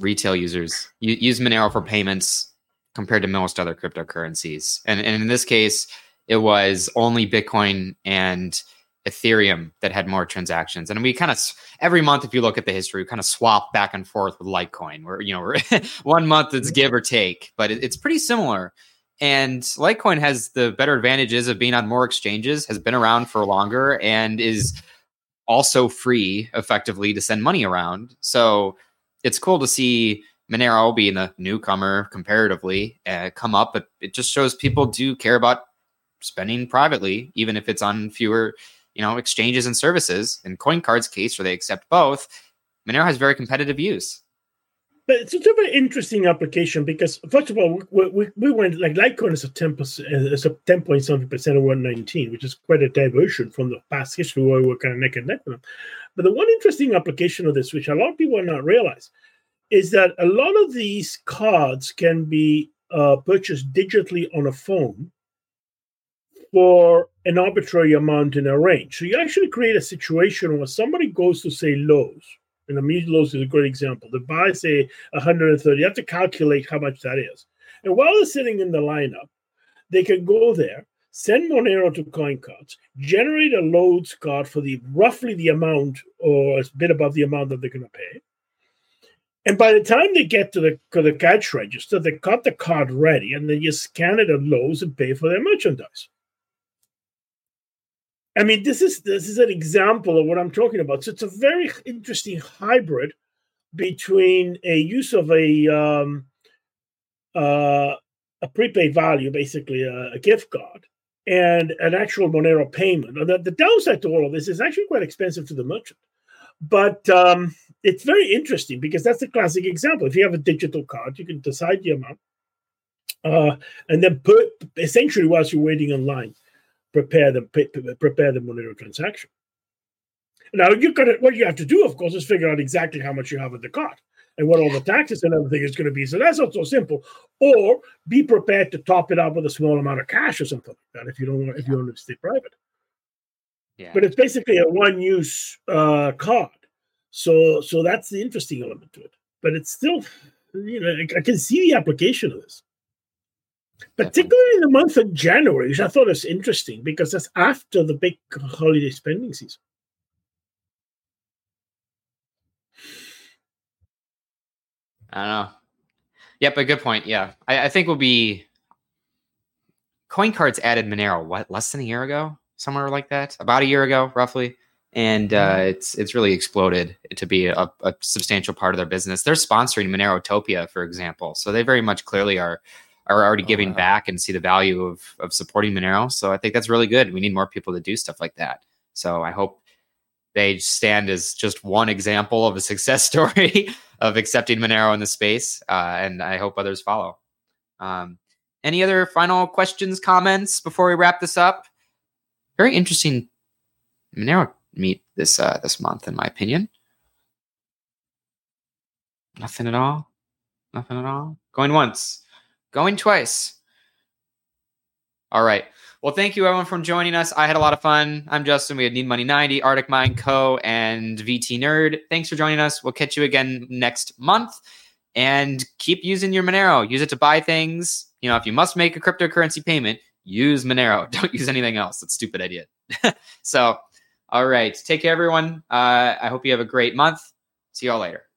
retail users, use Monero for payments compared to most other cryptocurrencies. And, and in this case, it was only Bitcoin and Ethereum that had more transactions. And we kind of every month, if you look at the history, we kind of swap back and forth with Litecoin, where you know one month it's give or take, but it, it's pretty similar. And Litecoin has the better advantages of being on more exchanges, has been around for longer, and is also free effectively to send money around. So it's cool to see Monero being a newcomer comparatively uh, come up, but it just shows people do care about spending privately, even if it's on fewer, you know, exchanges and services. In CoinCard's case, where they accept both, Monero has very competitive use. But it's a very interesting application because, first of all, we, we, we went like Litecoin is a 10%, is a 10 point something percent of 119, which is quite a diversion from the past history where we were kind of neck and neck with them. But the one interesting application of this, which a lot of people are not realize, is that a lot of these cards can be uh, purchased digitally on a phone for an arbitrary amount in a range. So you actually create a situation where somebody goes to say Lowe's and Amit Lowe's is a great example. The buy say 130. You have to calculate how much that is. And while they're sitting in the lineup, they can go there, send Monero to CoinCards, generate a Lowe's card for the roughly the amount or a bit above the amount that they're going to pay. And by the time they get to the, to the cash register, they've got the card ready and then you scan it at Lowe's and pay for their merchandise. I mean, this is this is an example of what I'm talking about. So it's a very interesting hybrid between a use of a um, uh, a prepaid value, basically a, a, gift card, and an actual Monero payment. The, the downside to all of this is actually quite expensive to the merchant, but um, it's very interesting because that's the classic example. If you have a digital card, you can decide the amount, uh, and then put essentially whilst you're waiting in line prepare the prepare the Monero transaction. Now you got what you have to do, of course, is figure out exactly how much you have in the cart and what all the taxes and everything is going to be. So that's not so simple. Or be prepared to top it up with a small amount of cash or something like that if you don't want if you want to stay private. Yeah. But it's basically a one-use uh, card. So so that's the interesting element to it. But it's still, you know, I, I can see the application of this particularly in the month of January, which I thought was interesting because that's after the big holiday spending season. I don't know. Yep, a good point. Yeah, I, I think will be CoinCards added Monero what less than a year ago, somewhere like that, about a year ago, roughly, and uh, mm-hmm. it's it's really exploded to be a, a substantial part of their business. They're sponsoring Monerotopia, for example, so they very much clearly are are already oh, giving wow. back and see the value of of supporting Monero. So I think that's really good. We need more people to do stuff like that. So I hope they stand as just one example of a success story of accepting Monero in the space, uh, and I hope others follow. Um, any other final questions, comments before we wrap this up? Very interesting Monero meet this uh, this month, in my opinion. Nothing at all. Nothing at all. Going once. Going twice. All right. Well, thank you everyone for joining us. I had a lot of fun. I'm Justin. We had Need Money 90, Arctic Mine Koe, and VT Nerd. Thanks for joining us. We'll catch you again next month. And keep using your Monero. Use it to buy things. You know, if you must make a cryptocurrency payment, use Monero. Don't use anything else. That's stupid idea. so, all right. Take care, everyone. Uh, I hope you have a great month. See y'all later.